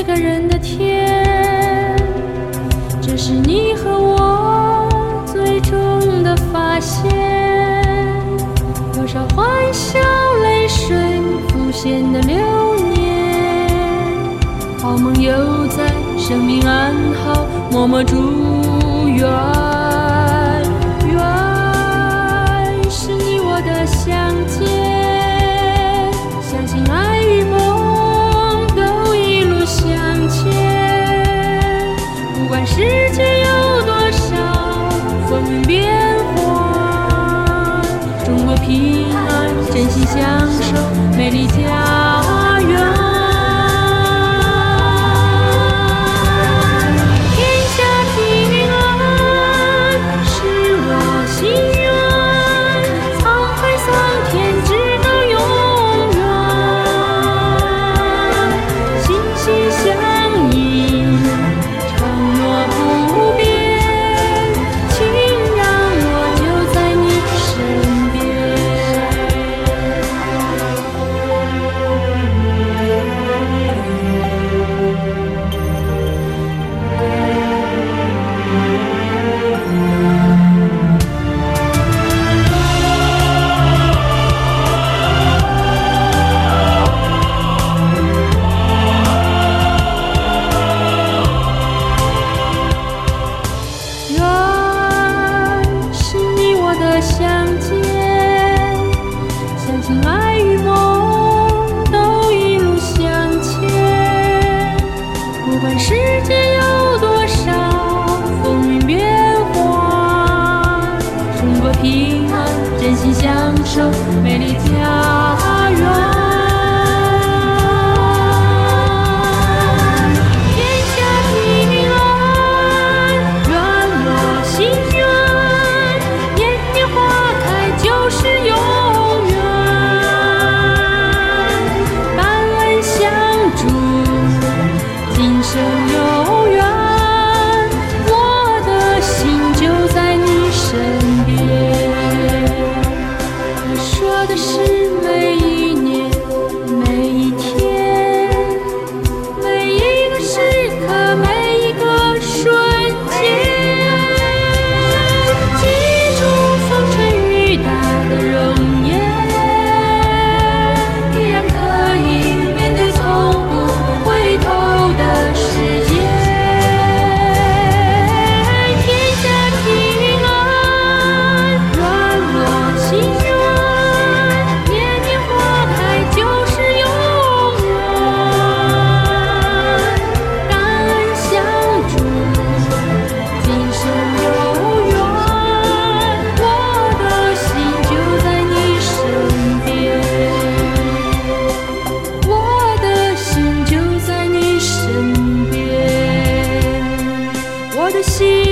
一个人的天，这是你和我最终的发现。多少欢笑泪水浮现的流年，好梦又在生命安好，默默祝愿。享受美丽家世界有多少风云变幻中国平安真心相守美丽家。我的时的心。